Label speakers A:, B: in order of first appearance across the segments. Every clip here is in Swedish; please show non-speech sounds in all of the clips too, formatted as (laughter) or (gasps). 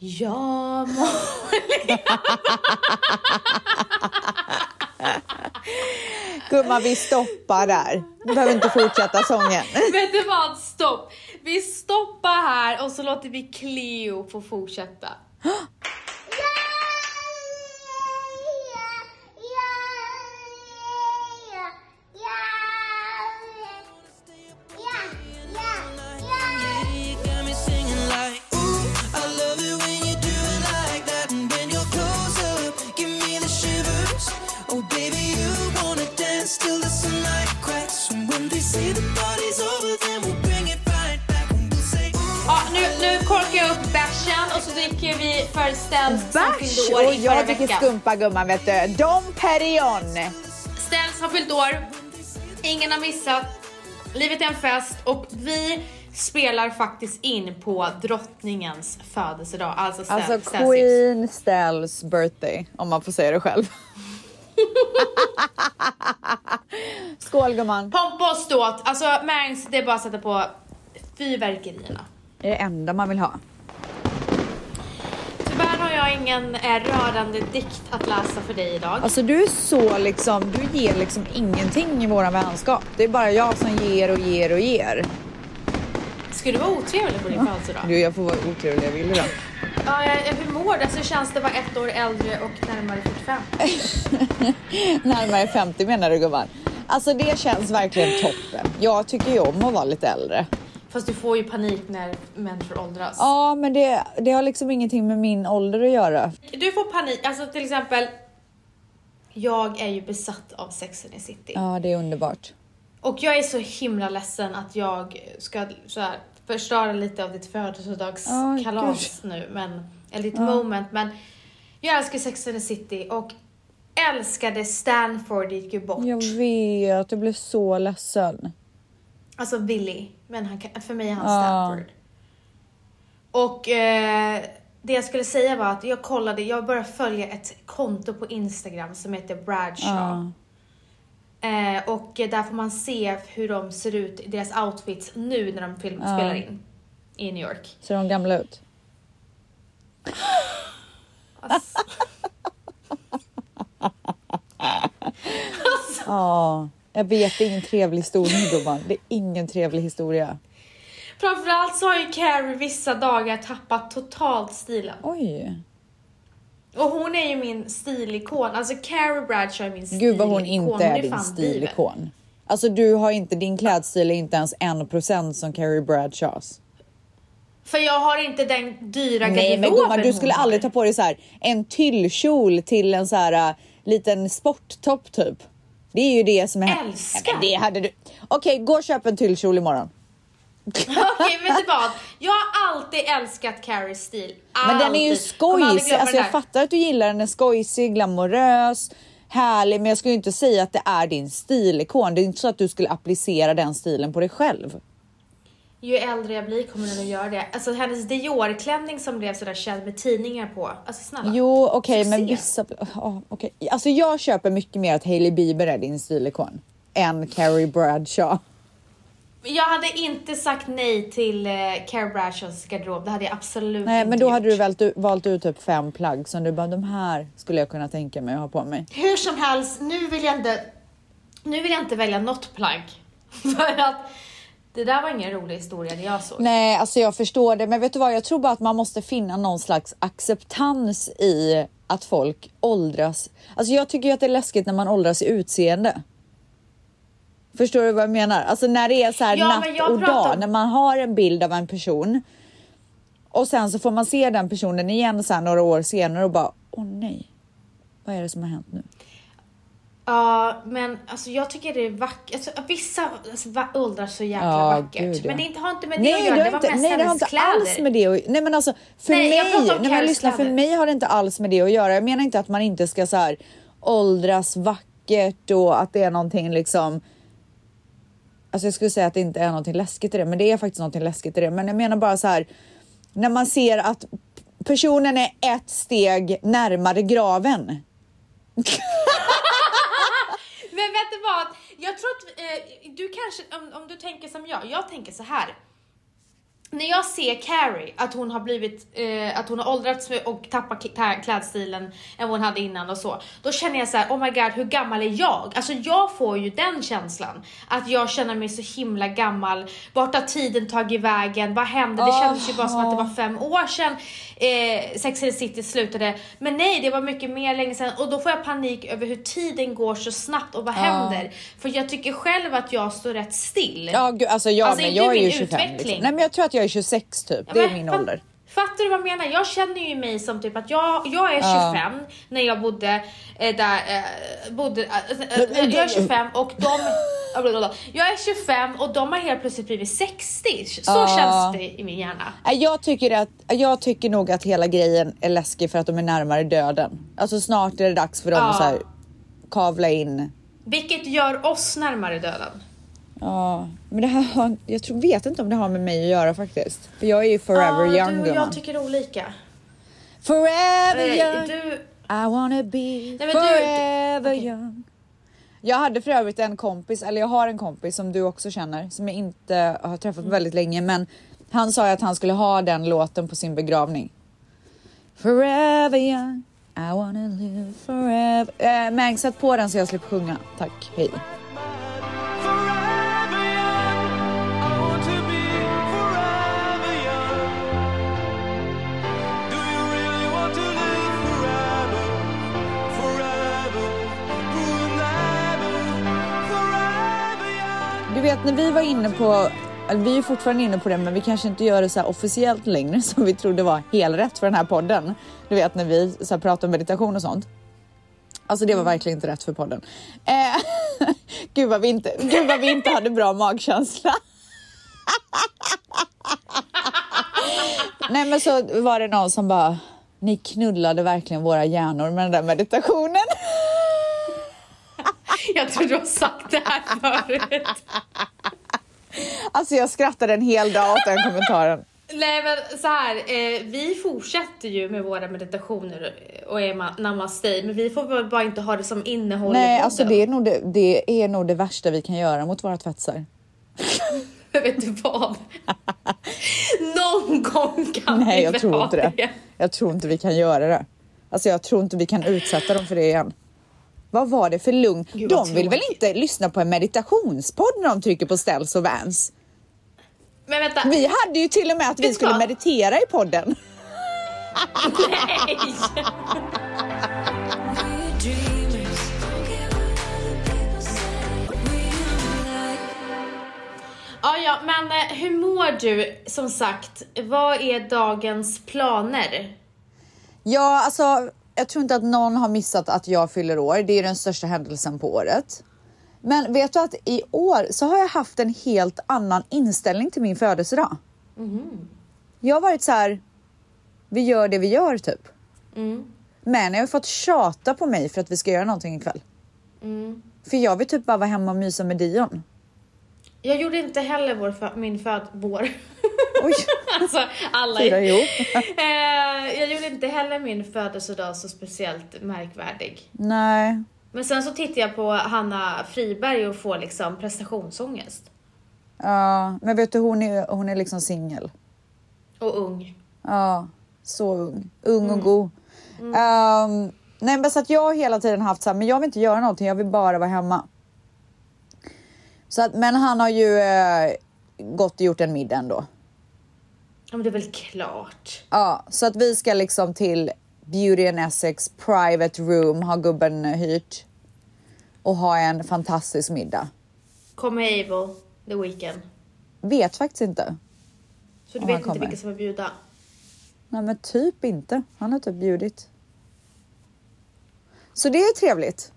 A: Ja, Molly.
B: Gumman, vi stoppar där. Du behöver inte fortsätta sången. (laughs)
A: Vet du vad? Stopp! Vi stoppar här och så låter vi Cleo få fortsätta. (gasps) (gasps) Ställs som
B: Bärs!
A: fyllde år i förra
B: jag dricker skumpa gumman vet du. Dom Perignon.
A: Ställs har fyllt år. Ingen har missat. Livet är en fest och vi spelar faktiskt in på drottningens födelsedag. Alltså,
B: Alltså
A: Stelzius.
B: Queen Stells birthday, om man får säga det själv. (laughs) Skål gumman.
A: Pompa och ståt. Alltså Mangs, det är bara att sätta på fyrverkerierna.
B: Det är det enda man vill ha.
A: Har jag ingen eh, rörande dikt att läsa för dig idag.
B: Alltså du är så liksom, du ger liksom ingenting i våra vänskap. Det är bara jag som ger och ger och ger.
A: Ska du vara otrevlig på din födelsedag?
B: Du, jag får vara otrevlig jag vill idag.
A: Ja, hur mår du? Alltså, känns det att vara ett år äldre och närmare 45? (laughs)
B: Närmare 50 menar du gumman. Alltså det känns verkligen toppen. Jag tycker ju om att vara lite äldre.
A: Fast du får ju panik när människor åldras.
B: Ja, men det, det har liksom ingenting med min ålder att göra.
A: Du får panik, alltså till exempel. Jag är ju besatt av Sex and the City.
B: Ja, det är underbart.
A: Och jag är så himla ledsen att jag ska så här, förstöra lite av ditt födelsedagskalas nu. Men, eller ditt moment. Men jag älskar Sex and the City och älskade Stanford gick ju bort.
B: Jag vet, jag blev så ledsen.
A: Alltså Billy, men han, för mig är han
B: Ja.
A: Stanford. Och eh, det jag skulle säga var att jag kollade, jag började följa ett konto på Instagram som heter Bradshaw. Eh, och där får man se hur de ser ut, deras outfits nu när de film,
B: Ja.
A: spelar in i New York.
B: Ser de gamla ut?
A: Alltså, (laughs)
B: Ja, jag vet det är ingen trevlig historia gumman. Det är ingen trevlig historia.
A: framförallt så har ju Carrie vissa dagar tappat totalt stilen.
B: Oj,
A: Och hon är ju min stilikon, alltså Carrie Bradshaw är min stilikon.
B: gud vad hon inte är din
A: fan
B: stilikon. Alltså du har inte, din klädstil är inte ens en procent som Carrie Bradshaws.
A: För jag har inte den dyra
B: Nej men
A: garderoben
B: gumman du
A: hon
B: skulle aldrig ta på dig så här en tyllkjol till en så här uh, liten sporttopp typ. Det är ju det som är...
A: Älskar.
B: Men det hade du... Okej, gå och köp en tyllkjol imorgon.
A: Okej, (laughs) vet du vad? Jag har alltid älskat Carries stil.
B: Men den är ju
A: Alltid.
B: Skojsig. Alltså jag fattar att du gillar den. Den är skojsig, glamorös, härlig. Men jag skulle ju inte säga att det är din stilikon. Det är inte så att du skulle applicera den stilen på dig själv.
A: Ju äldre jag blir kommer den att göra det. Alltså hennes Dior-klänning som blev sådär känd med tidningar på. Alltså snälla.
B: Jo, okej, men
A: Succé.
B: vissa... ja, okej. Alltså jag köper mycket mer att Hailey Bieber är din stilikon än Carrie Bradshaw.
A: Jag hade inte sagt nej till eh, Carrie Bradshaws garderob. Det hade jag absolut
B: Nej,
A: inte
B: men då hade du
A: gjort.
B: valt, ut- valt ut typ fem plagg som du bara, de här skulle jag kunna tänka mig att ha på mig.
A: Hur som helst, nu vill jag inte, nu vill jag inte välja något plagg. (laughs) För att det där var ingen rolig historia det jag såg.
B: Nej, alltså jag förstår det, men vet du vad? Jag tror bara att man måste finna någon slags acceptans i att folk åldras. Alltså jag tycker ju att det är läskigt när man åldras i utseende. Förstår du vad jag menar? Alltså när det är så här
A: Ja,
B: natt och
A: pratar
B: dag, när man har en bild av en person och sen så får man se den personen igen så några år senare och bara, åh nej, vad är det som har hänt nu?
A: Ja, men alltså jag tycker det är vackert. Alltså, vissa alltså, åldras så jäkla
B: Ja,
A: vackert.
B: gud, ja.
A: Men det inte, har inte med det
B: Nej,
A: att
B: det
A: göra.
B: har
A: Det var
B: inte,
A: mest
B: nej, det har inte
A: kläder.
B: alls med det att Nej men alltså för
A: Nej,
B: mig, nej, men lyssna, för mig har det inte alls med det att göra. Jag menar inte att man inte ska så här åldras vackert och att det är någonting liksom Alltså jag skulle säga att det inte är någonting läskigt i det, men det är faktiskt någonting läskigt i det. Men jag menar bara så här när man ser att personen är ett steg närmare graven. (laughs)
A: Men vet du vad? Jag tror att eh, du kanske, om, om du tänker som jag, jag tänker så här. när jag ser Carrie, att hon har blivit, eh, att hon har åldrats och tappat klä- klädstilen än vad hon hade innan och så. Då känner jag så här: oh my god, hur gammal är jag? Alltså jag får ju den känslan. Att jag känner mig så himla gammal. Vart har tiden tagit vägen? Vad hände? Det kändes ju bara som att det var fem år sedan eh, Sex and the City slutade. Men nej, det var mycket mer länge sedan och då får jag panik över hur tiden går så snabbt och vad händer? För jag tycker själv att jag står rätt still.
B: Ja, gud, alltså jag,
A: Alltså,
B: men jag är ju
A: min
B: 25. Liksom. Nej, men jag tror att jag är 26 typ.
A: Ja,
B: det är min
A: fa-
B: ålder.
A: Fattar du vad jag menar? Jag känner ju mig som typ att jag, jag är 25 när jag bodde eh, där, eh, bodde, eh, jag är 25 och de, jag är 25 och de har helt plötsligt blivit 60. Så
B: Ja.
A: känns det i min hjärna.
B: Jag tycker, att, jag tycker nog att hela grejen är läskig för att de är närmare döden. Alltså snart är det dags för dem
A: Ja.
B: att så här, kavla in.
A: Vilket gör oss närmare döden.
B: Ja, men det här har, jag tror, vet inte om det har med mig att göra faktiskt. För jag är ju forever
A: Ja,
B: young
A: du och jag tycker olika.
B: Forever
A: Eh,
B: young.
A: Du,
B: I wanna be
A: du-
B: forever
A: okej.
B: young. Jag hade för övrigt en kompis, eller jag har en kompis som du också känner, som jag inte har träffat på väldigt länge, men han sa ju att han skulle ha den låten på sin begravning. Forever young, I wanna live forever. Äh, Mang, sätt på den så jag slipper sjunga. Tack, hej. Vet när vi var inne på, eller vi är fortfarande inne på det men vi kanske inte gör det så officiellt längre (laughs) som vi trodde var helt rätt för den här podden. Du vet när vi så pratar om meditation och sånt. Alltså det var verkligen inte rätt för podden. Eh, (laughs) gud, vad vi inte, gud vad vi inte hade bra magkänsla. (laughs) Nej men så var det någon som bara, ni knullade verkligen våra hjärnor med den där meditationen.
A: Jag tror du har sagt det här förut.
B: Alltså jag skrattade en hel dag åt den kommentaren.
A: Nej men så här, eh, vi fortsätter ju med våra meditationer och är ma- namaste, men vi får väl bara inte ha det som innehåll
B: Nej, alltså det är, nog det, det är nog det värsta vi kan göra mot våra tvättsar. (laughs)
A: Vet du vad? Någon gång kan
B: Nej,
A: vi
B: jag tror inte det. Jag tror inte vi kan göra det. Alltså jag tror inte vi kan utsätta dem för det igen. Vad var det för lugn?
A: Gud,
B: de vill väl inte lyssna på en meditationspodd när de trycker på ställs och vans?
A: Men vänta,
B: Vi hade ju till och med att vi skulle
A: vad?
B: meditera i podden.
A: nej! (laughs) Ja, ja, men eh, hur mår du? Som sagt, vad är dagens planer?
B: Ja, alltså jag tror inte att någon har missat att jag fyller år. Det är den största händelsen på året. Men vet du att i år så har jag haft en helt annan inställning till min födelsedag. Jag har varit så här, vi gör det vi gör typ. Men jag har fått tjata på mig för att vi ska göra någonting ikväll. För jag vill typ bara vara hemma och mysa med Dion.
A: Jag gjorde inte heller vår min föd... Vår.
B: Oj, (laughs)
A: alltså, alla
B: fyra ihop. (laughs)
A: Eh, jag gjorde inte heller min födelsedag så speciellt märkvärdig.
B: Nej,
A: Men sen så tittar jag på Hanna Friberg och får liksom prestationsångest.
B: ja, men vet du hon är, hon är liksom singel.
A: Och ung.
B: Ja, så ung. Ung och god. Ehm, nej men så att jag har hela tiden haft så här, men jag vill inte göra någonting, jag vill bara vara hemma. Så att, men han har ju eh, gått och gjort en middag ändå.
A: Ja men det är väl klart.
B: Ja, så att vi ska liksom till Beauty and Essex private room har gubben hyrt. Och ha en fantastisk middag.
A: Kommer Abel the weekend.
B: Vet faktiskt inte.
A: Så du vet inte vilka som är bjuda.
B: Nej men typ inte. Han har typ bjudit. Så det är trevligt.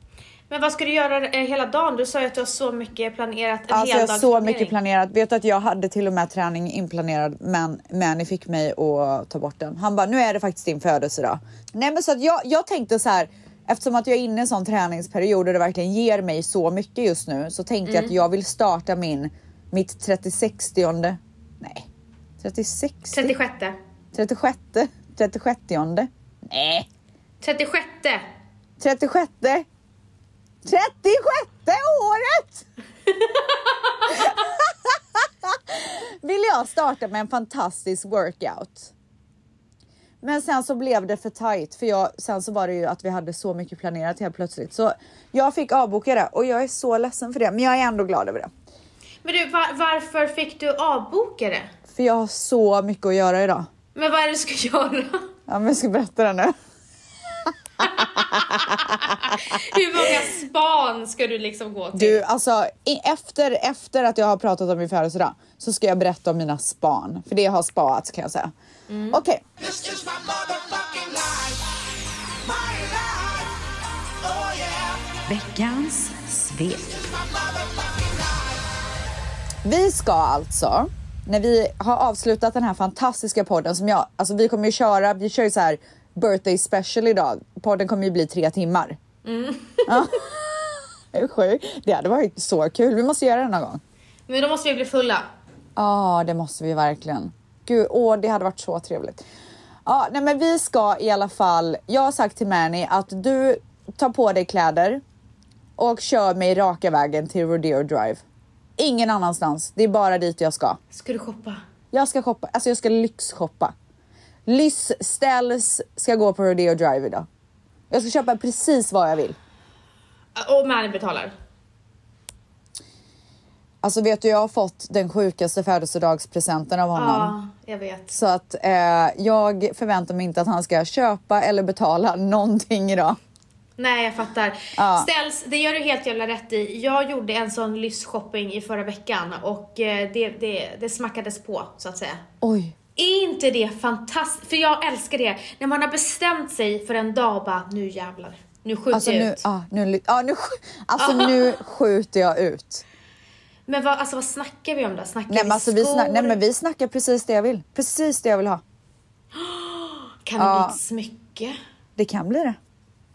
A: Men vad ska du göra eh, hela dagen? Du sa ju att du har så mycket planerat. En
B: Alltså jag har så mycket planerat. Vet du att jag hade till och med träning inplanerad men Manny fick mig att ta bort den. Han bara, nu är det faktiskt din födelsedag. Nej men så att jag, jag tänkte så här, eftersom att jag är inne i en sån träningsperiod och det verkligen ger mig så mycket just nu så tänkte jag att jag vill starta min, mitt 36 nej 36
A: 36.
B: 36 36 nej
A: 36.
B: 36 36 året! (laughs) ville jag starta med en fantastisk workout. Men sen så blev det för tight för jag, sen så var det ju att vi hade så mycket planerat helt plötsligt. Så jag fick avboka det och jag är så ledsen för det. Men jag är ändå glad över det.
A: Men du, var, varför fick du avboka det?
B: För jag har så mycket att göra idag.
A: Men vad är det du ska (laughs) göra?
B: Ja men jag ska berätta det nu. (laughs)
A: Hur många span ska du liksom gå till?
B: Du alltså efter, efter att jag har pratat om min födelsedag så ska jag berätta om mina span. För det har spaats kan jag säga. Okej.
C: Life. My life. Oh yeah.
D: Veckans svep.
B: Vi ska alltså, när vi har avslutat den här fantastiska podden som jag, alltså vi kommer ju köra, vi kör ju så här birthday special idag. Podden kommer ju bli tre timmar. Ja. Det är sjukt. Det hade varit så kul. Vi måste göra det någon gång.
A: Men då måste vi bli fulla.
B: Ja, det måste vi verkligen. Gud, åh, det hade varit så trevligt. Ja, nej, men vi ska i alla fall. Jag har sagt till Manny att du tar på dig kläder och kör mig raka vägen till Rodeo Drive. Ingen annanstans. Det är bara dit jag ska.
A: Ska du shoppa?
B: Jag ska shoppa, alltså jag ska lyxshoppa. Lyss ställs ska gå på Rodeo Drive idag. Jag ska köpa precis vad jag vill.
A: Och Manny betalar.
B: Alltså vet du, jag har fått den sjukaste födelsedagspresenten av honom.
A: Ja, jag vet.
B: Så att eh, jag förväntar mig inte att han ska köpa eller betala någonting idag.
A: Nej, jag fattar.
B: Ja.
A: Ställs, det gör du helt jävla rätt i. Jag gjorde en sån lyss-shopping i förra veckan och eh, det, det, det smackades på, så att säga.
B: Oj.
A: Är inte det fantastiskt? För jag älskar det. När man har bestämt sig för en dag bara, nu jävlar. Nu skjuter
B: Alltså
A: jag
B: nu,
A: ut.
B: ah, nu, ah, nu, alltså nu (laughs) skjuter jag ut.
A: Men vad, alltså, vad snackar vi om då? Snackar
B: Nej
A: vi
B: alltså, vi
A: skor?
B: snack, nej men vi snackar precis det jag vill. Precis det jag vill ha. (gasps)
A: Kan det
B: Ja.
A: bli ett smycke?
B: Det kan bli det.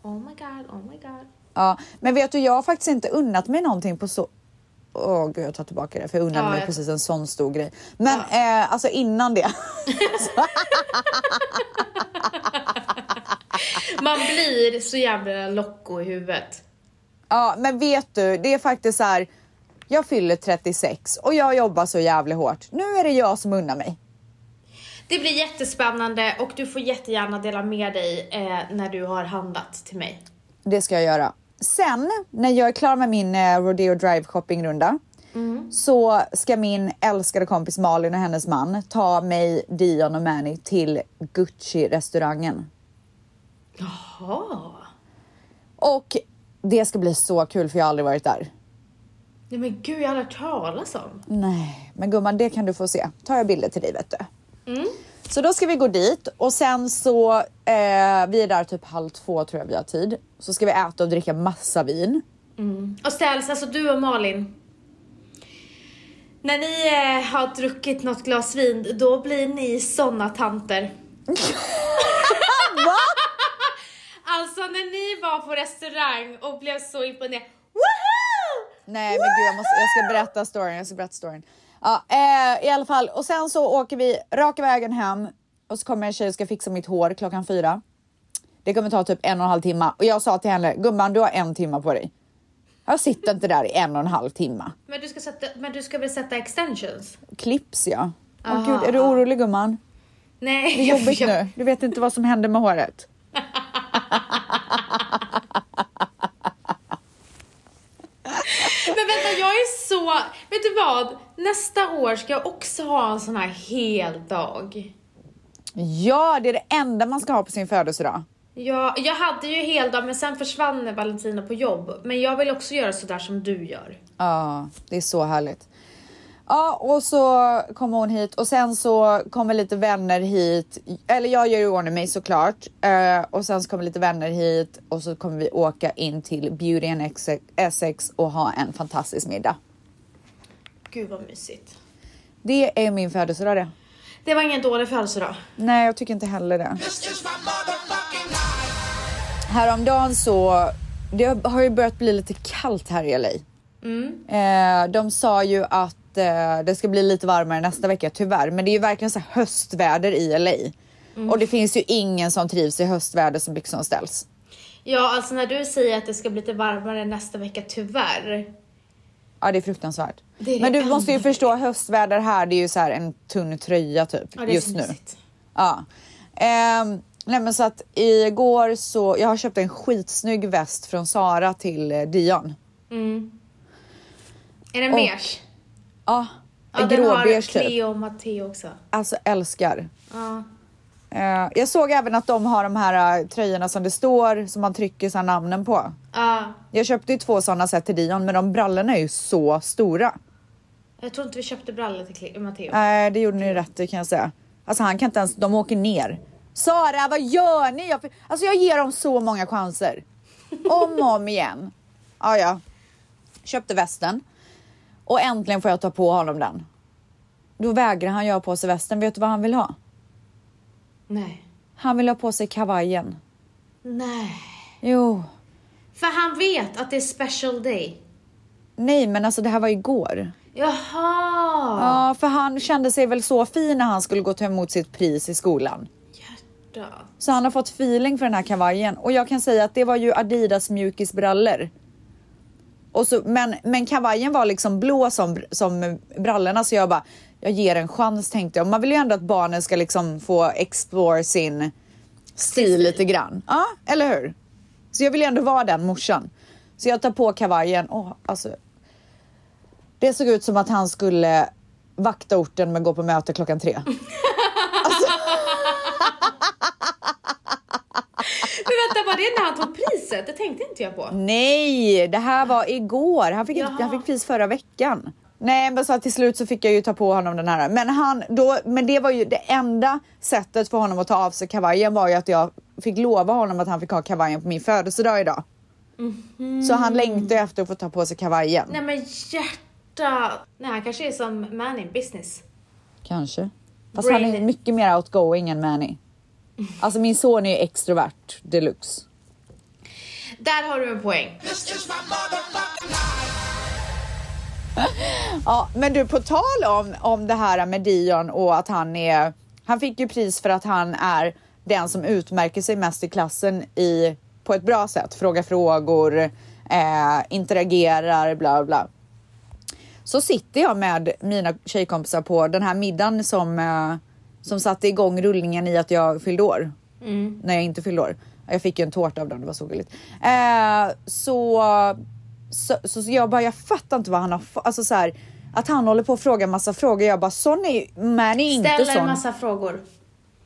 A: Oh my god, oh my god.
B: Ja, men vet du, jag har faktiskt inte unnat mig någonting på så... Åh gud, jag tar tillbaka det för jag unnade
A: Ja,
B: mig
A: jag-
B: precis en sån stor grej. Men eh, alltså innan det. (laughs)
A: Man blir så jävla locko i huvudet.
B: ja, men vet du, det är faktiskt så här. Jag fyller 36 och jag jobbar så jävla hårt. Nu är det jag som unnar mig.
A: Det blir jättespännande och du får jättegärna dela med dig eh, när du har handlat till mig.
B: Det ska jag göra. Sen när jag är klar med min eh, Rodeo Drive shoppingrunda så ska min älskade kompis Malin och hennes man ta mig, Dion och Manny till Gucci-restaurangen.
A: Jaha.
B: Och det ska bli så kul för jag har aldrig varit där.
A: Nej men gud, jag har hört talas om.
B: Nej, men gumman det kan du få se. Tar jag bilder till dig vet du. Så då ska vi gå dit och sen så, eh, vi är där typ halv två tror jag vi har tid. Så ska vi äta och dricka massa vin.
A: Och ställs, alltså du och Malin. När ni eh, har druckit något glas vin, då blir ni såna tanter. (laughs)
B: Va?
A: Alltså när ni var på restaurang och blev så imponerade. Woohoo!
B: Nej men gud jag, måste, jag ska berätta storyn, jag ska berätta storyn. Ja, eh, i alla fall och sen så åker vi raka vägen hem och så kommer en tjej och ska fixa mitt hår klockan fyra. Det kommer ta typ en och en halv timme och jag sa till henne, gumman du har en timme på dig. Jag sitter inte där i en och en halv timme.
A: Men du ska, sätta, men du ska väl sätta extensions?
B: Clips ja. Åh
A: Aha,
B: gud, är du orolig gumman?
A: Nej,
B: Det är jobbigt nu. Du vet inte vad som händer med håret. (laughs)
A: Men vänta, jag är så... Vet du vad? Nästa år ska jag också ha en sån här hel dag.
B: Ja, det är det enda man ska ha på sin födelsedag.
A: Ja, jag hade ju heldag men sen försvann Valentina på jobb. Men jag vill också göra sådär som du gör.
B: Ja, det är så härligt. Ja, och så kommer hon hit och sen så kommer lite vänner hit. Eller jag gör i ordning mig såklart. Eh, och sen så kommer lite vänner hit och så kommer vi åka in till Beauty and Essex och ha en fantastisk middag.
A: Gud vad mysigt.
B: Det är min födelsedag det.
A: Det var ingen dålig födelsedag.
B: Nej, jag tycker inte heller det. Häromdagen så, det har ju börjat bli lite kallt här i LA. Eh, de sa ju att eh, det ska bli lite varmare nästa vecka, tyvärr. Men det är ju verkligen så höstväder i LA. Och det finns ju ingen som trivs i höstväder som liksom ställs.
A: Ja, alltså när du säger att det ska bli lite varmare nästa vecka, tyvärr.
B: Ja det är fruktansvärt.
A: Det är
B: Men du måste ju förstå höstväder här, det är ju så här en tunn tröja typ
A: Ja,
B: just nu. Ja. Ehm, nej men så att igår så, jag har köpt en skitsnygg väst från Sara till eh, Dion.
A: Är den beige?
B: Ja,
A: Ja,
B: gråbeige typ.
A: Cleo och Matteo också.
B: Alltså älskar.
A: Ja.
B: Eh, jag såg även att de har de här eh, tröjorna som det står, som man trycker så namnen på.
A: Ja.
B: Jag köpte ju två sådana set till Dion, men de brallorna är ju så stora.
A: Jag tror inte vi köpte brallor till Matteo.
B: Nej, det gjorde ni rätt i kan jag säga. Alltså han kan inte ens, de åker ner. Sara, vad gör ni? Jag, alltså jag ger dem så många chanser. Om och om igen. Ja, ja. Köpte västen. Och äntligen får jag ta på honom den. Då vägrar han göra på sig västen. Vet du vad han vill ha?
A: Nej.
B: Han vill ha på sig kavajen.
A: Nej.
B: Jo.
A: För han vet att det är special day.
B: Nej, men alltså det här var igår.
A: Jaha!
B: Ja, för han kände sig väl så fin när han skulle gå ta emot sitt pris i skolan.
A: Hjärta.
B: Så han har fått feeling för den här kavajen och jag kan säga att det var ju Adidas mjukisbrallor. Och så, men, men kavajen var liksom blå som, som brallorna så jag bara, jag ger en chans tänkte jag. Man vill ju ändå att barnen ska liksom få explore sin stil lite grann. Ja, eller hur? Så jag vill ju ändå vara den morsan. Så jag tar på kavajen och alltså. Det såg ut som att han skulle vakta orten men gå på möte klockan tre. (laughs)
A: Men vänta, var det när han tog priset? Det tänkte inte jag på.
B: Nej, det här var igår. Han fick,
A: Jaha.
B: han fick pris förra veckan. Nej, men så till slut så fick jag ju ta på honom den här. Men, han, då, men det var ju det enda sättet för honom att ta av sig kavajen var ju att jag fick lova honom att han fick ha kavajen på min födelsedag idag. Så han längtar efter att få ta på sig kavajen.
A: Nej men hjärta. Nej, han kanske är som man in business.
B: Kanske. Fast han är
A: Brain-
B: mycket mer outgoing än Manny. Alltså min son är ju extrovert deluxe.
A: Där har du en poäng.
B: Ja, men du på tal om, om det här med Dion och att han är, han fick ju pris för att han är den som utmärker sig mest i klassen i, på ett bra sätt, frågar frågor, eh, interagerar, bla bla. Så sitter jag med mina tjejkompisar på den här middagen som, eh, som satte igång rullningen i att jag fyllde år. När jag inte fyllde år. Jag fick ju en tårta av dem, det var så gulligt. Eh, så, så, så, jag bara, jag fattar inte vad han har. Alltså så här, att han håller på och frågar massa frågor. Jag bara, sån är man är inte
A: Ställer
B: sån.
A: en massa frågor.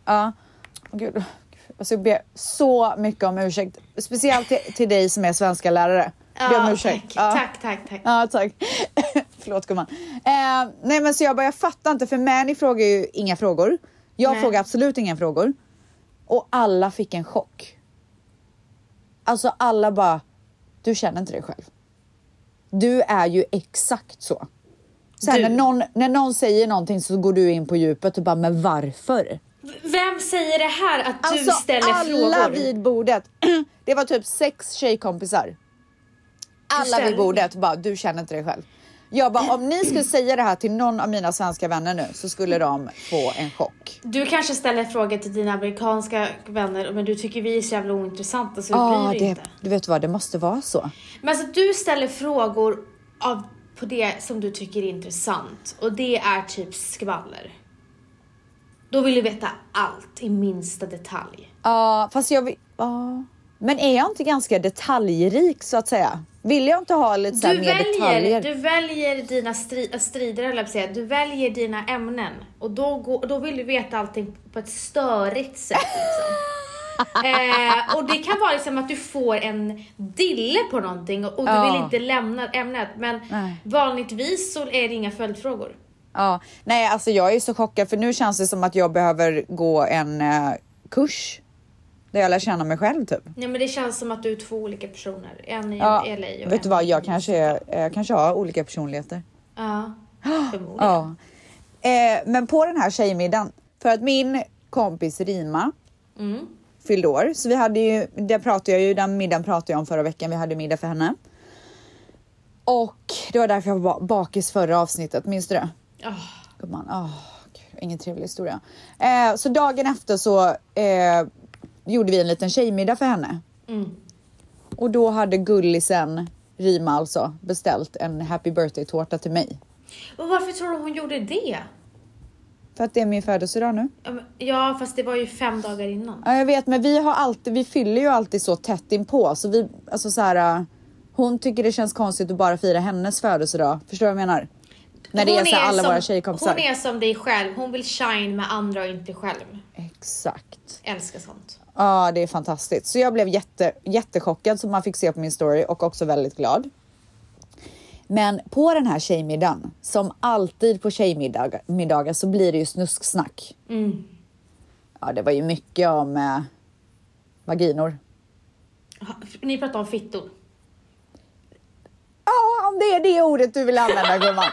B: Ja. Åh, Gud. Alltså jag ber så mycket om ursäkt. Speciellt till, till dig som är svenska lärare. Be om ursäkt.
A: tack,
B: Ja.
A: tack, tack, tack.
B: Ja, tack. (laughs) Förlåt gumman. Eh, nej men så jag bara, jag fattar inte för Mani frågar ju inga frågor. Jag
A: Nej.
B: frågar absolut inga frågor. Och alla fick en chock. Alltså alla bara, du känner inte dig själv. Du är ju exakt så. Sen
A: Du.
B: när någon, när någon säger någonting så går du in på djupet och bara, men varför?
A: Vem säger det här att du
B: Alltså
A: ställer
B: alla
A: frågor?
B: vid bordet. (clears throat) Det var typ sex tjejkompisar. Alla vid bordet bara, du känner inte dig själv. Jag bara, om ni skulle säga det här till någon av mina svenska vänner nu så skulle de få en chock.
A: Du kanske ställer frågor till dina amerikanska vänner men du tycker vi är så jävla ointressanta så
B: Ja,
A: bryr dig
B: det,
A: inte.
B: du vet vad, det måste vara så.
A: Men alltså du ställer frågor av, på det som du tycker är intressant och det är typ skvaller. Då vill du veta allt i minsta detalj.
B: Ja, fast jag vill, ja. Men är jag inte ganska detaljrik så att säga? Vill jag inte ha lite så här
A: Du
B: mer
A: väljer,
B: detaljer?
A: du väljer dina stri, äh, strider, eller säga. Du väljer dina ämnen och då, går, då vill du veta allting på ett störigt sätt. Liksom. (laughs) eh, och det kan vara liksom att du får en dille på någonting och, och du
B: Ja.
A: vill inte lämna ämnet. Men
B: Nej.
A: vanligtvis så är det inga följdfrågor.
B: Ja, nej alltså jag är så chockad för nu känns det som att jag behöver gå en eh, kurs där jag lär känna mig själv typ.
A: Nej men det känns som att du är två olika personer. En i
B: Ja,
A: LA och
B: vet du vad, jag kanske, är, jag kanske har olika personligheter.
A: Ja, (gasps) förmodligen.
B: Ja. Eh, men på den här tjejmiddagen, för att min kompis Rima
A: Mm.
B: fyllde år, så vi hade ju, det pratade jag ju, den middagen pratade jag om förra veckan, vi hade middag för henne. Och det var därför jag var ba- bakis förra avsnittet, minns du det? Gumman, åh, gud, ingen trevlig historia. Eh, så dagen efter så eh, gjorde vi en liten tjejmiddag för henne.
A: mm.
B: Och då hade gullisen Rima alltså, beställt en happy birthday-tårta till mig.
A: Och varför tror du hon gjorde det?
B: För att det är min födelsedag nu.
A: Ja, men- fast det var ju fem dagar innan.
B: Ja, jag vet, men vi har alltid, vi fyller ju alltid så tätt inpå så vi, alltså så här. Hon tycker det känns konstigt att bara fira hennes födelsedag. Förstår du vad jag menar? När det
A: Hon
B: är så här alla
A: som,
B: våra tjejkompisar.
A: Hon är som dig själv. Hon vill shine med andra och inte själv.
B: Exakt.
A: Älskar sånt.
B: Ja, det är fantastiskt. Så jag blev jätte, jättechockad som man fick se på min story och också väldigt glad. Men på den här tjejmiddagen, som alltid på tjejmiddagar middagar, så blir det ju snusksnack. Ja, det var ju mycket om eh, vaginor.
A: Ni pratar om fittor.
B: Ja, om det är det ordet du vill använda gumman. (laughs)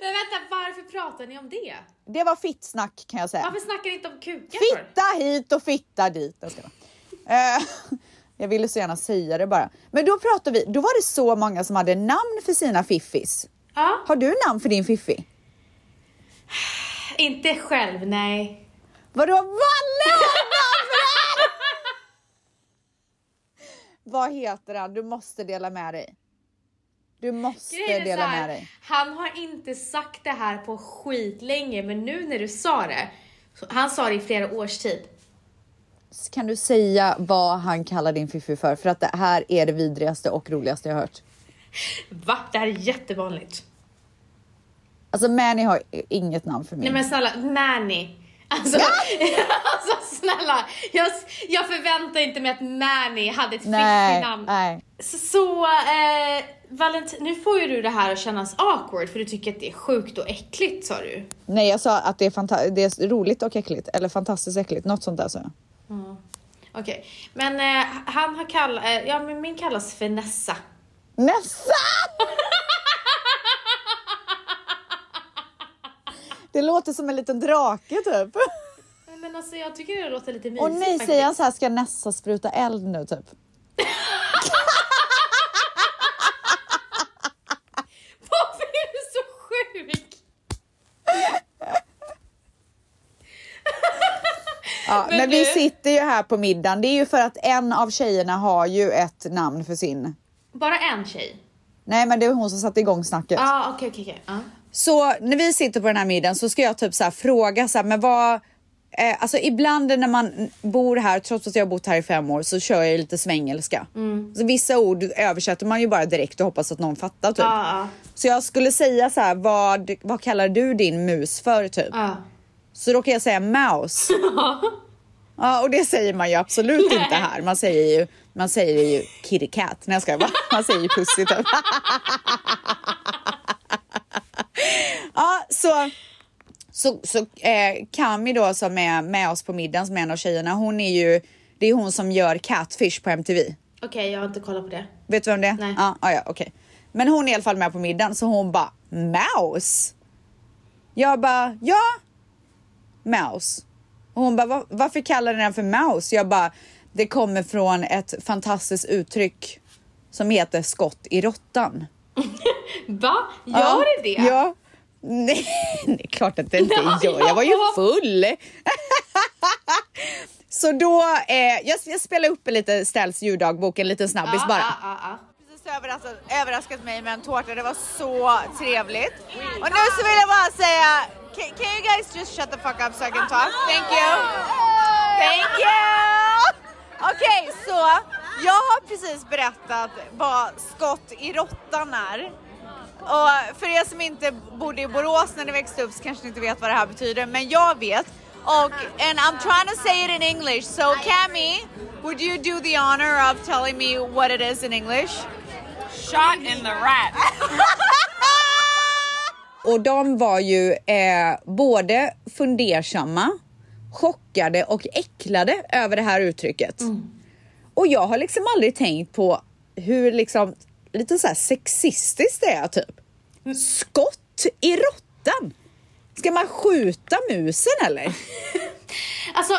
A: Men vänta, varför pratar ni om det?
B: Det var fittsnack kan jag säga.
A: Varför snackar ni inte om kukar för?
B: Fitta hit och fitta dit. Jag, ska. Eh, (laughs) jag ville så gärna säga det bara. Men då pratade vi, då var det så många som hade namn för sina fiffis.
A: Ja,
B: Har du namn för din fiffi? (sighs)
A: inte själv, nej.
B: Vadå Valle för? (laughs) Vad heter han? Du måste dela med dig. Du måste
A: Grejen
B: dela
A: här,
B: med dig.
A: Han har inte sagt det här på skitlänge, men nu när du sa det. Han sa det i flera års tid.
B: Kan du säga vad han kallar din fiffi för? För att det här är det vidrigaste och roligaste jag hört.
A: Va? Det här är jättevanligt.
B: Alltså Manny har inget namn för mig.
A: Nej men snälla, Manny. Alltså, (laughs) alltså snälla, jag, jag förväntar inte mig att Manny hade ett fiffigt namn.
B: nej.
A: Så, så eh, Valent, nu får ju du det här att kännas awkward för du tycker att det är sjukt och äckligt sa du.
B: Nej, jag sa att det är, det är roligt och äckligt. Eller fantastiskt äckligt. Något sånt där sa jag.
A: Okej, men eh, han har kallat, eh, ja men min kallas för Nessa.
B: Nessa! (laughs) Det låter som en liten drake typ.
A: Nej, Men alltså jag tycker det låter lite mysigt
B: Och nej,
A: faktiskt.
B: säger han så här, ska Nessa spruta eld nu typ? (laughs)
A: Varför är du så sjuk? (laughs)
B: Ja, men
A: Men
B: vi sitter ju här på middagen. Det är ju för att en av tjejerna har ju ett namn för sin.
A: Bara en tjej?
B: Nej, men det är hon som satte igång snacket.
A: Ja, ah, okej okej okej. Ja.
B: Så när vi sitter på den här middagen så ska jag typ så fråga så här, men vad Eh, alltså ibland när man bor här, trots att jag har bott här i fem år, så kör jag lite svengelska. Så vissa ord översätter man ju bara direkt och hoppas att någon fattar typ.
A: Ja.
B: Så jag skulle säga så här, vad, vad kallar du din mus för typ?
A: Ja.
B: Så då kan jag säga mouse. (laughs) ja, och det säger man ju absolut inte här. Man säger ju, man säger ju kitty cat. Nej jag skojar bara. Man säger ju pussy typ. (laughs) ja, så så, så eh, Kami då som är med oss på middagen som är en av tjejerna, hon är ju, det är hon som gör Catfish på MTV.
A: Okej, jag har inte kollat på det.
B: Vet du vem det är?
A: Nej.
B: Ja, ja, ja okej. Men hon är i alla fall med på middagen så hon bara mouse. Jag bara ja, mouse. Och hon bara "Va- varför kallar ni den för mouse? Jag bara det kommer från ett fantastiskt uttryck som heter skott i råttan. (laughs)
A: Va? Gör det det?
B: Ja. Nej, (laughs) det är klart att det inte gör. Jag var ju full. (laughs) Så då, eh, jag, jag spelar upp en lite Ställs ljuddagbok, en liten snabbis
A: Ja,
B: bara.
A: ja, ja, ja.
B: Precis överraskat, överraskat mig med en tårta, det var så trevligt. Och nu så vill jag bara säga, can, can you guys just shut the fuck up so I can talk? Thank you. Thank you. Okej, så jag har precis berättat vad skott i råttan är. Och för er som inte bodde i Borås när ni växte upp så kanske ni inte vet vad det här betyder, men jag vet. Och and I'm trying to say it in English, so Cami, would you do the honor of telling me what it is in English?
E: Shot in the rat. (laughs)
B: Och de var ju eh, både fundersamma, chockade och äcklade över det här uttrycket. Och jag har liksom aldrig tänkt på hur liksom lite så här sexistiskt är typ. Skott i råttan! Ska man skjuta musen eller? (laughs)
A: Alltså,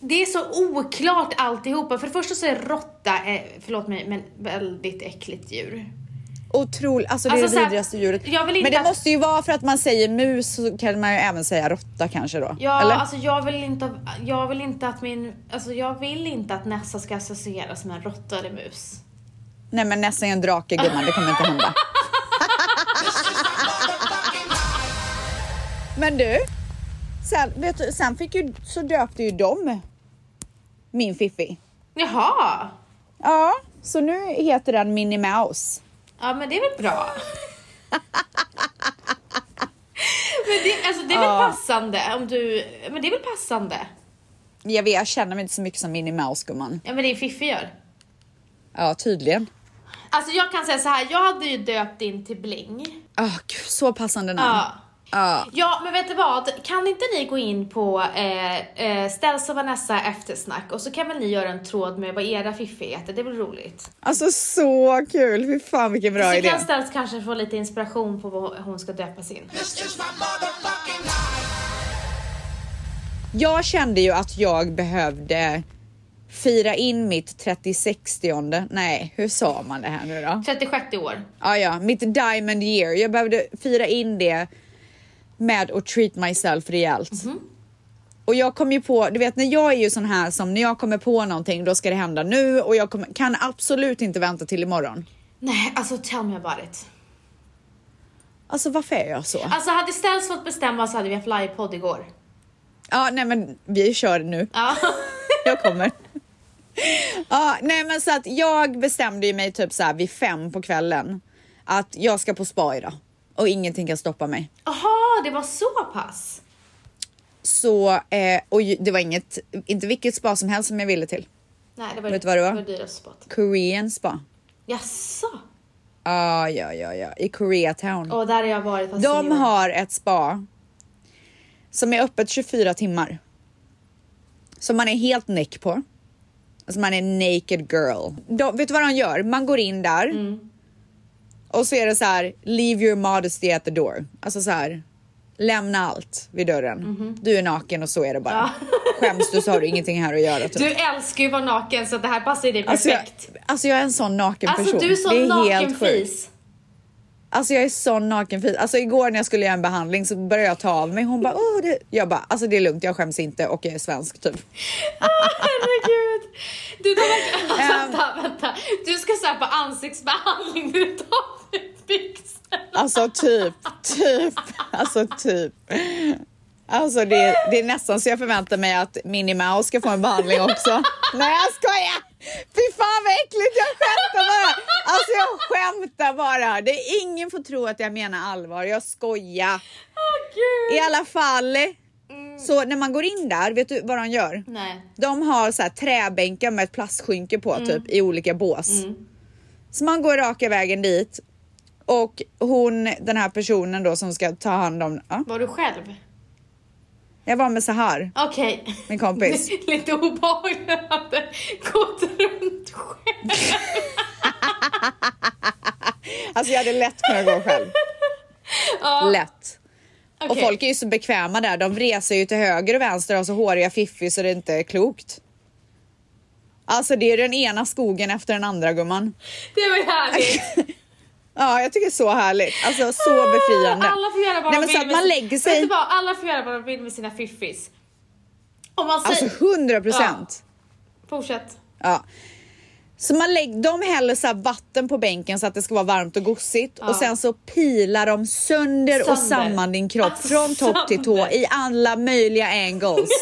A: det är så oklart alltihopa. För det första så är råtta, eh, förlåt mig, men väldigt äckligt djur.
B: Otroligt, alltså det är
A: Alltså,
B: det vidrigaste djuret.
A: jag
B: Men det
A: att-
B: måste ju vara för att man säger mus så kan man ju även säga råtta kanske då.
A: Ja,
B: eller?
A: alltså jag vill inte, jag vill inte att min, alltså jag vill inte att Nessa ska associeras med en råtta eller mus.
B: Nej men nästan en drake gumman, det kommer inte hända. men du, sen, vet du, sen fick ju, så döpte ju de min Fiffi.
A: Jaha.
B: Ja, så nu heter den Minnie Mouse.
A: Ja, men det är väl bra. men det, alltså, det är väl passande om du... Men det är väl passande?
B: Jag vet, jag känner mig inte så mycket som Minnie Mouse gumman.
A: Ja, men det är Fiffi gör.
B: Ja, tydligen.
A: Alltså jag kan säga så här, jag hade ju döpt in till Bling.
B: Oh, gud, så passande namn.
A: Ja.
B: Ja.
A: Ja, men vet du vad? Kan inte ni gå in på eh, eh, Ställs och Vanessa eftersnack och så kan väl ni göra en tråd med vad era Fiffi heter, det är väl roligt?
B: Alltså så kul, fy fan vilken bra
A: så
B: idé.
A: kan Ställs kanske få lite inspiration på vad hon ska döpa sin.
B: Jag kände ju att jag behövde fira in mitt 36 Nej, hur sa man det här nu då?
A: 36 år.
B: Ja, ja, mitt diamond year. Jag behövde fira in det med att treat myself rejält. Och jag kom ju på, du vet när jag är ju sån här som när jag kommer på någonting då ska det hända nu och jag kommer, kan absolut inte vänta till imorgon.
A: Nej, alltså tell me about it.
B: Alltså varför är jag så?
A: Alltså hade Ställs fått bestämma så hade vi haft livepodd igår.
B: Ja, nej men vi kör nu.
A: Ja.
B: Jag kommer. (laughs) (laughs) Ja, nej men så att jag bestämde ju mig typ så här vid fem på kvällen att jag ska på spa idag och ingenting kan stoppa mig.
A: Jaha, det var så pass?
B: Så, eh, och det var inget, inte vilket spa som helst som jag ville till.
A: Nej, det var
B: Vet du vad det var?
A: Det var dyrast spot.
B: Korean spa.
A: Jaså?
B: Ja, ja, ja, ja, i Koreatown.
A: Och där har jag varit fast
B: De har ett spa som är öppet 24 timmar. Som man är helt näck på. Alltså man är naked girl. De, vet du vad de gör? Man går in där
A: Mm.
B: och så är det så här, leave your modesty at the door. Alltså så här, lämna allt vid dörren. Du är naken och så är det bara.
A: Ja. (laughs)
B: Skäms du så har du ingenting här att göra. Typ.
A: Du älskar ju att vara naken så det här passar ju dig
B: alltså, jag,
A: perfekt.
B: alltså jag är en sån naken
A: Alltså,
B: person.
A: du är så
B: det är
A: naken
B: helt sjukt.
A: fis.
B: Alltså jag är sån nakenfis. Alltså igår när jag skulle göra en behandling så började jag ta av mig. Hon bara, åh det... Jag bara, alltså det är lugnt, jag skäms inte och jag är svensk typ. (laughs)
A: Herregud. Du, då verkar...
B: Ehm.
A: vänta, vänta. Du ska säga på ansiktsbehandling när du tar byxorna.
B: Alltså typ, typ, alltså typ. Alltså det, det är nästan så jag förväntar mig att Minnie Mouse ska få en behandling också. Nej jag skojar! Fy fan vad äckligt, jag skämtar bara. Alltså jag skämtar bara. Det är ingen får tro att jag menar allvar, jag skojar.
A: Åh gud.
B: I alla fall, så när man går in där, vet du vad de gör?
A: Nej.
B: De har så här träbänkar med ett plastskynke på typ i olika bås. Så man går raka vägen dit och hon, den här personen då som ska ta hand om, ja,
A: Var du själv?
B: jag var med så här,
A: Okej.
B: min kompis. (laughs)
A: Lite obehagligt att gått runt själv. (laughs)
B: Alltså jag hade lätt kunnat gå själv. (laughs) Lätt. Och
A: Okej.
B: folk är ju så bekväma där, de reser ju till höger och vänster och har så håriga fiffi så det inte är klokt. Alltså det är den ena skogen efter den andra gumman.
A: Det var ju härligt. (laughs)
B: Ja, jag tycker det är så härligt. Alltså så befriande.
A: Alla får göra vad de
B: så
A: vill
B: att man lägger
A: Vet
B: sig.
A: du vad? Alla får göra vad de vill med sina fiffis. Om man säger...
B: Alltså 100 procent.
A: Fortsätt.
B: Ja. Så man lägger, de häller så vatten på bänken så att det ska vara varmt och gosigt och sen så pilar de sönder, och
A: Sönder.
B: samman din kropp
A: Alltså,
B: från topp till tå
A: sönder.
B: i alla möjliga angles. (laughs)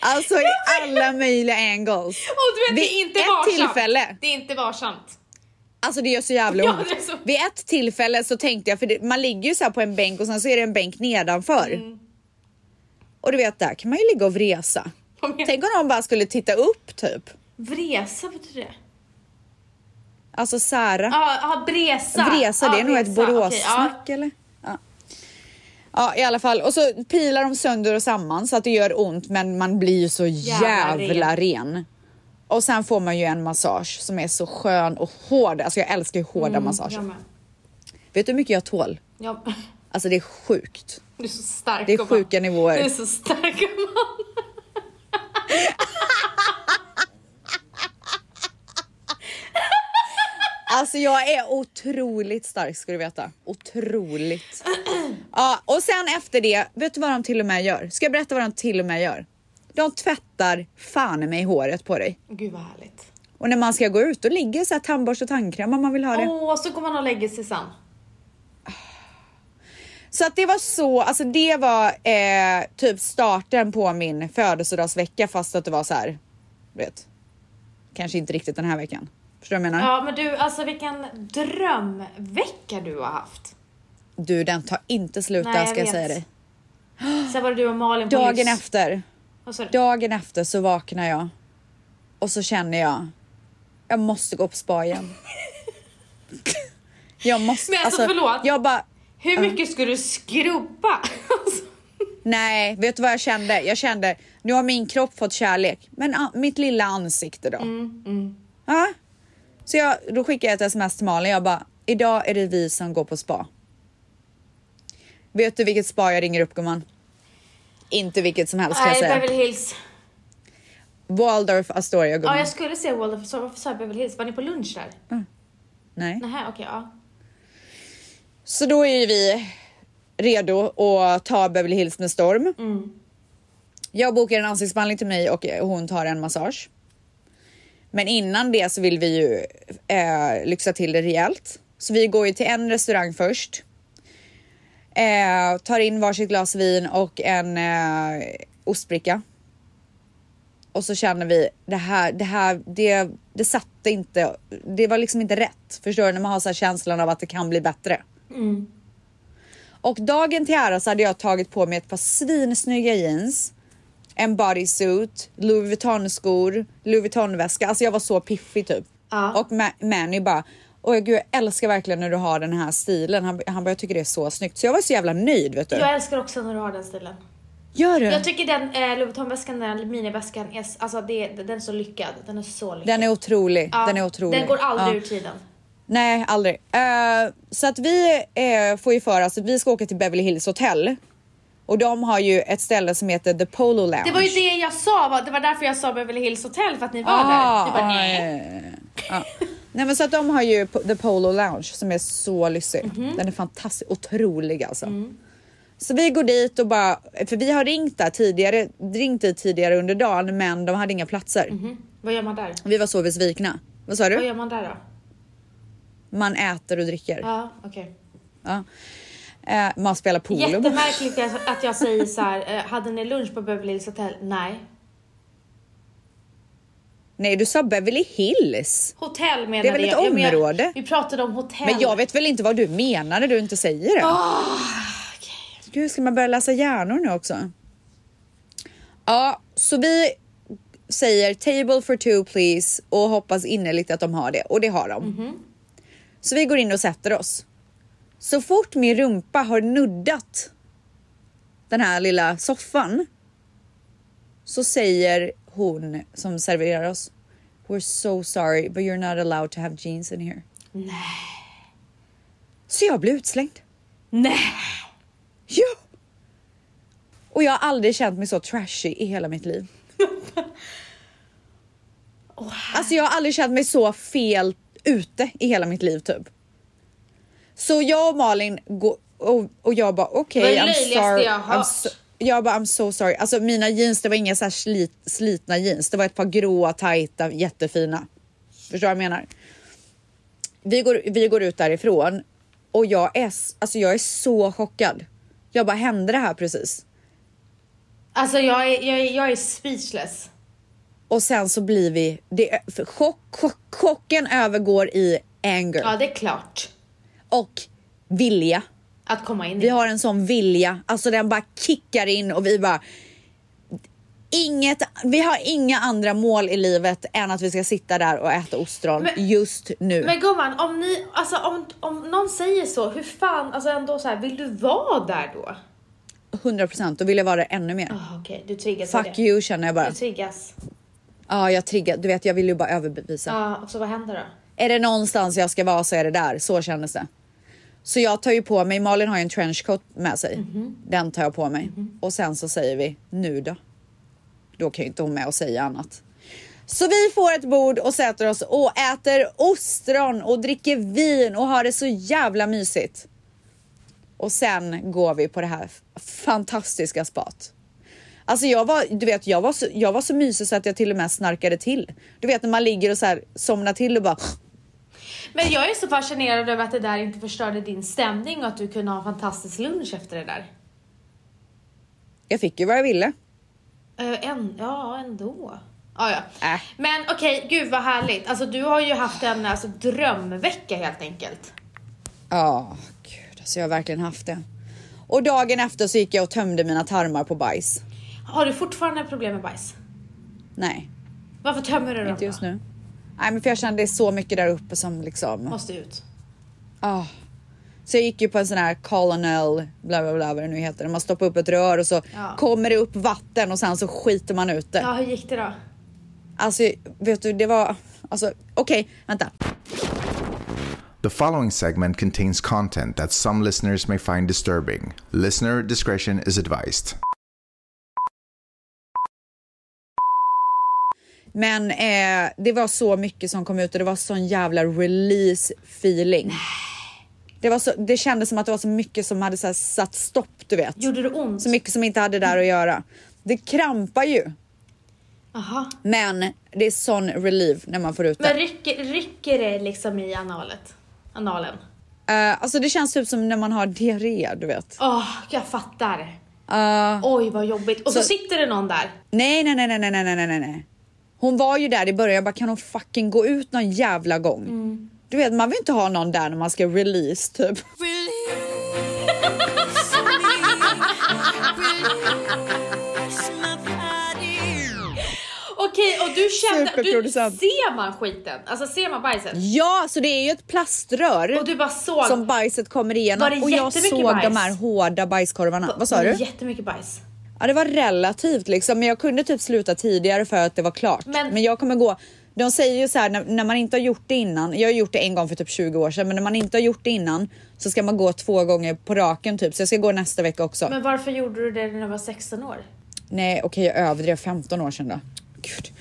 B: Alltså i alla möjliga angles.
A: Och du vet, det är
B: Vid
A: inte
B: ett
A: varsamt.
B: tillfälle.
A: Det är inte varsamt.
B: Alltså det gör så jävla
A: Ja,
B: ont.
A: är så-
B: Vid ett tillfälle så tänkte jag, för det, man ligger ju så här på en bänk och sen så är det en bänk nedanför.
A: Mm.
B: Och du vet där kan man ju ligga och vresa. Tänk om någon bara skulle titta upp typ.
A: Vresa, betyder det?
B: Alltså sära.
A: Ja, ah, bresa.
B: Vresa, det
A: Ja,
B: är nog ett Boråssnack eller? Ja. ja i alla fall och så pilar de sönder och samman så att det gör ont men man blir ju så
A: Jävla
B: jävla, ren. Och sen får man ju en massage som är så skön och hård. Alltså jag älskar ju hårda.
A: Jag
B: massager. Vet du hur mycket jag tål?
A: Ja.
B: Alltså det är sjukt.
A: Du är så stark
B: Det är sjuka nivåer.
A: Du är så stark gumman.
B: Alltså jag är otroligt stark ska du veta. Otroligt. Ja, och sen efter det, vet du vad de till och med gör? Ska jag berätta vad de till och med gör? De tvättar fan mig håret på dig.
A: Gud vad härligt.
B: Och när man ska gå ut då ligger så här tandborste och tandkräm om man vill ha det.
A: Åh, så går man och lägger sig sen.
B: Så att det var så, alltså det var eh, typ starten på min födelsedagsvecka fast att det var så här, vet. Kanske inte riktigt den här veckan. Förstår du vad jag menar?
A: Ja, men du, alltså vilken drömvecka du har haft.
B: Du den tar inte slut
A: Nej,
B: där
A: jag
B: ska jag
A: vet.
B: säga dig. (gasps)
A: Sen var det du och Malin på
B: Dagen efter,
A: du?
B: dagen efter så vaknar jag och så känner jag, jag måste gå på spa igen. (laughs) jag måste,
A: Men alltså, förlåt.
B: Jag bara,
A: Hur mycket ska du skrubba? (laughs)
B: Nej, vet du vad jag kände? Jag kände, nu har min kropp fått kärlek, men ah, mitt lilla ansikte då? Ja. Så jag, då skickade jag ett sms till Malin, jag bara, idag är det vi som går på spa. Vet du vilket spa jag ringer upp gumman? Inte vilket som helst kan jag säga.
A: Beverly Hills.
B: Waldorf Astoria
A: Ja,
B: gumman.
A: jag skulle säga Waldorf, varför sa jag Beverly Hills? Var ni på lunch där?
B: Nej.
A: Nähä, okej, ja.
B: Så då är ju vi redo att ta Beverly Hills med storm. Jag bokar en ansiktsbehandling till mig och hon tar en massage. Men innan det så vill vi ju eh, lyxa till det rejält. Så vi går ju till en restaurang först. Eh, tar in varsitt glas vin och en eh, ostbricka. Och så känner vi det här, det här, det, det satte inte, det var liksom inte rätt. Förstår du? När man har så här känslan av att det kan bli bättre. Och dagen till ära så hade jag tagit på mig ett par svinsnygga jeans, en bodysuit, Louis Vuitton skor, Louis Vuitton väska. Alltså jag var så piffig typ.
A: Ja.
B: Och Ma- Manny bara, åh gud jag älskar verkligen när du har den här stilen. Han, han bara, jag tycker det är så snyggt. Så jag var så jävla nöjd vet du.
A: Jag älskar också när du har den stilen.
B: Gör du?
A: Jag tycker den eh, Louis Vuitton-väskan, den miniväskan, är, alltså det, den är så lyckad. Den är så lyckad.
B: Den är otrolig.
A: Ja,
B: Den är otrolig.
A: Den går aldrig
B: Ja.
A: ur tiden.
B: Nej, aldrig. Eh, så att vi eh, får ju för oss att vi ska åka till Beverly Hills Hotel. Och de har ju ett ställe som heter The Polo Lounge.
A: Det var ju det jag sa, det var därför jag sa Beverly Hills Hotel, för att ni var
B: Ah,
A: där. Du bara
B: ah,
A: nej.
B: ja. Nej men så att de har ju The Polo Lounge som är så lyssig.
A: Mhm.
B: Den är fantastisk, otrolig alltså.
A: Mm.
B: Så vi går dit och bara, för vi har ringt där tidigare, ringt dit tidigare under dagen men de hade inga platser.
A: Vad gör man där?
B: Vi var så besvikna. Vad sa
A: Vad
B: du?
A: gör man där då?
B: Man äter och dricker.
A: Ja, okej.
B: Ja. Eh, man spelar polo.
A: Jättemärkligt att- jag säger så här. eh, hade ni lunch på Beverly Hills Hotel? Nej.
B: Nej du sa Beverly Hills.
A: Hotell menade
B: Det är väl ett
A: jag. Ja, men jag-
B: område?
A: Vi pratade om hotell.
B: Men jag vet väl inte vad du menar när du inte säger det.
A: Ah,
B: Gud, ska man börja läsa hjärnor nu också? Ja, så vi säger table for two please och hoppas innerligt att de har det och det har de.
A: Mhm.
B: Så vi går in och sätter oss. Så fort min rumpa har nuddat den här lilla soffan så säger hon som serverar oss We're so sorry but you're not allowed to have jeans in here.
A: Nej.
B: Så jag blev utslängd.
A: Nej.
B: Ja! Och jag har aldrig känt mig så trashy i hela mitt liv. (laughs) alltså jag har aldrig känt mig så fel ute i hela mitt liv typ. Så jag och Malin går och, och jag bara okej
A: var det
B: I'm sorry.
A: jag har
B: I'm
A: hört.
B: so, jag bara I'm so sorry. Alltså mina jeans det var inga så slit, slitna jeans. Det var ett par gråa tajta jättefina. Förstår du vad jag menar? Vi går, vi går ut därifrån och jag är, alltså jag är så chockad. Jag bara hände det här precis?
A: Alltså jag är, jag är, jag är speechless.
B: Och sen så blir vi, det, chock, chock, chocken övergår i anger
A: Ja, det är klart.
B: och vilja.
A: Att komma in
B: Vi
A: i.
B: har en sån vilja, alltså den bara kickar in och vi bara Inget, vi har inga andra mål i livet än att vi ska sitta där och äta ostron
A: Men-
B: just nu.
A: Men gumman, om ni, alltså om, om någon säger så, hur fan, alltså ändå så här, vill du vara där då?
B: 100% då vill jag vara där ännu mer.
A: Ah, Okej, du triggas
B: Fuck
A: det.
B: you känner jag bara.
A: Du triggas.
B: Ja, jag triggar. Du vet, jag vill ju bara överbevisa.
A: Ja, och så vad händer då?
B: Är det någonstans jag ska vara så är det där. Så kändes det. Så jag tar ju på mig, Malin har ju en trenchcoat med sig. Den tar jag på mig. Och sen så säger vi nu då. Då kan ju inte hon med och säga annat. Så vi får ett bord och sätter oss och äter ostron och dricker vin och har det så jävla mysigt. Och sen går vi på det här fantastiska spat. Alltså jag var, du vet, jag var, så, jag var så mysig så att jag till och med snarkade till. Du vet när man ligger och så här somnar till och bara
A: Men jag är så fascinerad över att det där inte förstörde din stämning och att du kunde ha en fantastisk lunch efter det där.
B: jag fick ju vad jag ville.
A: Uh, en, ja, ändå. Ah, ja.
B: Äh.
A: Men okej, gud vad härligt. Alltså du har ju haft en alltså, drömvecka helt enkelt.
B: Ja, gud alltså jag har verkligen haft det. Och dagen efter så gick jag och tömde mina tarmar på bajs.
A: Har du fortfarande problem med bajs?
B: Nej,
A: Varför tömmer du dem
B: inte just
A: då?
B: nu. Nej, men för jag kände det är så mycket där uppe som liksom.
A: Måste ut.
B: Ah. Så jag gick ju på en sån här colonel, bla bla bla vad det nu heter. Man stoppar upp ett rör och så
A: Ja.
B: kommer det upp vatten och sen så skiter man ut det.
A: Ja, hur gick det då?
B: Alltså vet du, det var, alltså okej, vänta.
F: The following segment contains content that some listeners may find disturbing. Listener discretion is advised.
B: Men eh, det var så mycket som kom ut och det var sån jävla release feeling. Det, var så, det kändes som att det var så mycket som hade så satt stopp, du vet.
A: Gjorde det ont?
B: Så mycket som inte hade där att göra. Det krampar ju.
A: Aha.
B: Men det är sån relief när man får ut det.
A: Men rycker, rycker det liksom i analet? analen?
B: Uh, alltså det känns typ som när man har diarré, du vet.
A: Åh, oh, jag fattar.
B: Uh,
A: Oj, vad jobbigt. Och så,
B: så,
A: sitter det någon där.
B: Nej, nej, nej, nej, nej, nej, nej, nej. Hon var ju där i början. Jag bara, kan hon fucking gå ut någon jävla gång? Du vet, man vill inte ha någon där när man ska release typ. (laughs)
A: Okej, och du kände... Du, ser man skiten? Alltså ser man bajset?
B: Ja, så det är ju ett plaströr
A: Och du bara såg...
B: som bajset kommer igenom
A: Var det
B: och jag såg
A: bajs?
B: de här hårda bajskorvarna. Vad sa
A: Var
B: du?
A: Jättemycket bajs.
B: Ja, det var relativt liksom, men jag kunde typ sluta tidigare för att det var klart.
A: Men-
B: Men, jag kommer gå. De säger ju så här när, när man inte har gjort det innan. Jag har gjort det en gång för typ 20 år sedan, men när man inte har gjort det innan så ska man gå två gånger på raken typ. Så jag ska gå nästa vecka också.
A: Men varför gjorde du det när du var 16 år?
B: Nej, okej, jag överdrev 15 år sedan då. Gud.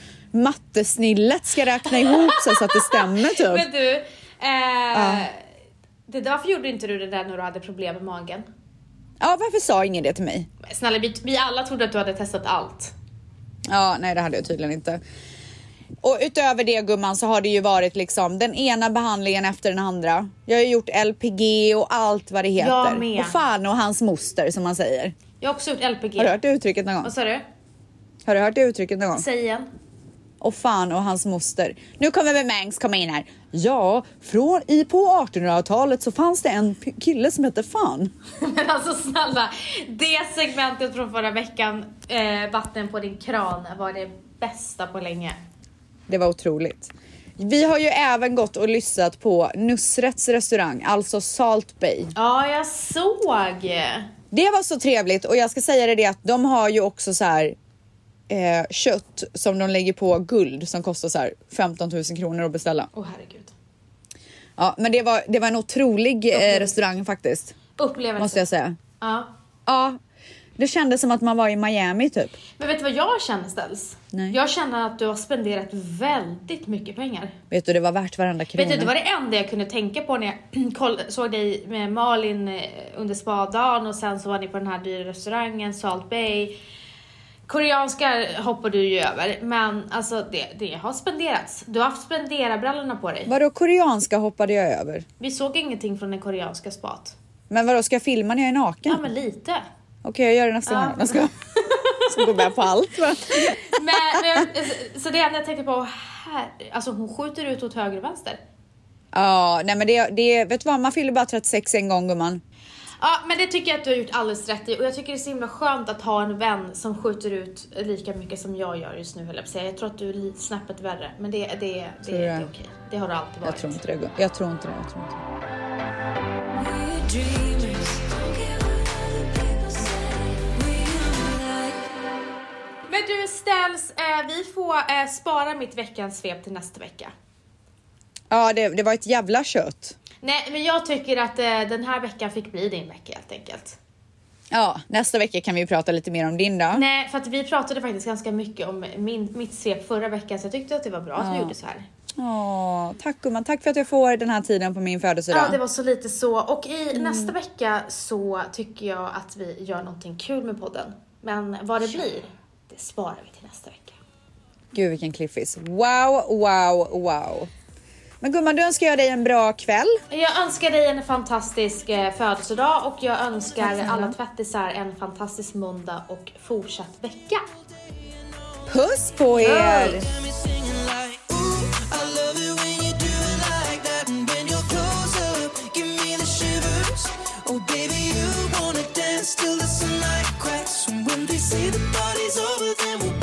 B: Mattesnillet ska räkna ihop sig så att det stämmer typ. (laughs)
A: Men du, eh, det, varför gjorde inte du det där när du hade problem med magen?
B: Ja, varför sa ingen det till mig?
A: Snälla, vi, vi alla trodde att du hade testat allt.
B: Ja, nej det hade jag tydligen inte. Och utöver det gumman så har det ju varit liksom den ena behandlingen efter den andra. Jag har ju gjort LPG och allt vad det heter.
A: Jag med.
B: Och fan och hans moster som man säger.
A: Jag har också gjort LPG.
B: Har du hört det uttrycket någon gång?
A: Vad sa du?
B: Har du hört det uttrycket någon gång?
A: Säg igen.
B: Och fan och hans moster. Nu kommer väl Mangs komma in här. Ja, från i på 1800-talet så fanns det en kille som hette fan. (laughs)
A: Men alltså snälla, det segmentet från förra veckan, eh, vatten på din kran, var det bästa på länge.
B: Det var otroligt. Vi har ju även gått och lyssnat på Nusrets restaurang, alltså Salt Bay.
A: Ja, jag såg.
B: Det var så trevligt och jag ska säga det att de har ju också så här eh, kött som de lägger på guld som kostar så här 15 000 kronor att beställa.
A: Åh herregud.
B: Ja, men det var, det var en otrolig eh, restaurang faktiskt,
A: Upplevelse.
B: måste jag säga.
A: Ja.
B: Ja, det kändes som att man var i Miami typ.
A: Men vet du vad jag känner Ställs?
B: Nej.
A: Jag känner att du har spenderat väldigt mycket pengar.
B: Vet du, det var värt varenda krona.
A: Vet du, det var det enda jag kunde tänka på när jag (clears throat) såg dig med Malin eh, under spadagen och sen så var ni på den här dyra restaurangen, Salt Bay. Koreanska hoppar du ju över, men alltså det, det har spenderats. Du har haft spendera-brallorna på dig.
B: Vadå koreanska hoppade jag över?
A: Vi såg ingenting från den koreanska spat.
B: Men vadå, ska jag filma när jag är naken?
A: Ja, men lite.
B: Okej, jag gör det nästa
A: Ja.
B: gång. Jag ska, (laughs) ska gå med på allt. Va?
A: Men, men, så det enda jag tänkte på, här, alltså hon skjuter ut åt höger och vänster.
B: Ja, nej men det, det, vet du vad, man fyller bara 36 en gång gumman.
A: Ja, men det tycker jag att du har gjort alldeles rätt i och jag tycker det är så himla skönt att ha en vän som skjuter ut lika mycket som jag gör just nu höll jag säga. Jag tror att du är snäppet värre, men det, det, det, det, det är okej. Det har du alltid varit.
B: Jag tror inte det. Jag tror inte det. Jag tror inte det.
A: Men du Ställs, eh, vi får eh, spara mitt veckans svep till nästa vecka.
B: Ja, det, det var ett jävla kött.
A: Nej, men jag tycker att eh, den här veckan fick bli din vecka helt enkelt.
B: Ja, nästa vecka kan vi prata lite mer om din då.
A: Nej, för att vi pratade faktiskt ganska mycket om min, mitt svep förra veckan så jag tyckte att det var bra att vi gjorde så här.
B: Åh, tack gumman. Tack för att jag får den här tiden på min födelsedag.
A: Ja, det var så lite så. Och i
B: Mm.
A: nästa vecka så tycker jag att vi gör någonting kul med podden. Men vad det blir, det sparar vi till nästa vecka.
B: Gud vilken cliffis. Wow, wow, wow. Men gumman, du önskar jag dig en bra kväll.
A: Jag önskar dig en fantastisk eh, födelsedag och jag önskar alla tvättisar en fantastisk måndag och fortsatt vecka.
B: Puss på er!
C: Till the sunlight cracks. And when they say the party's over, then we'll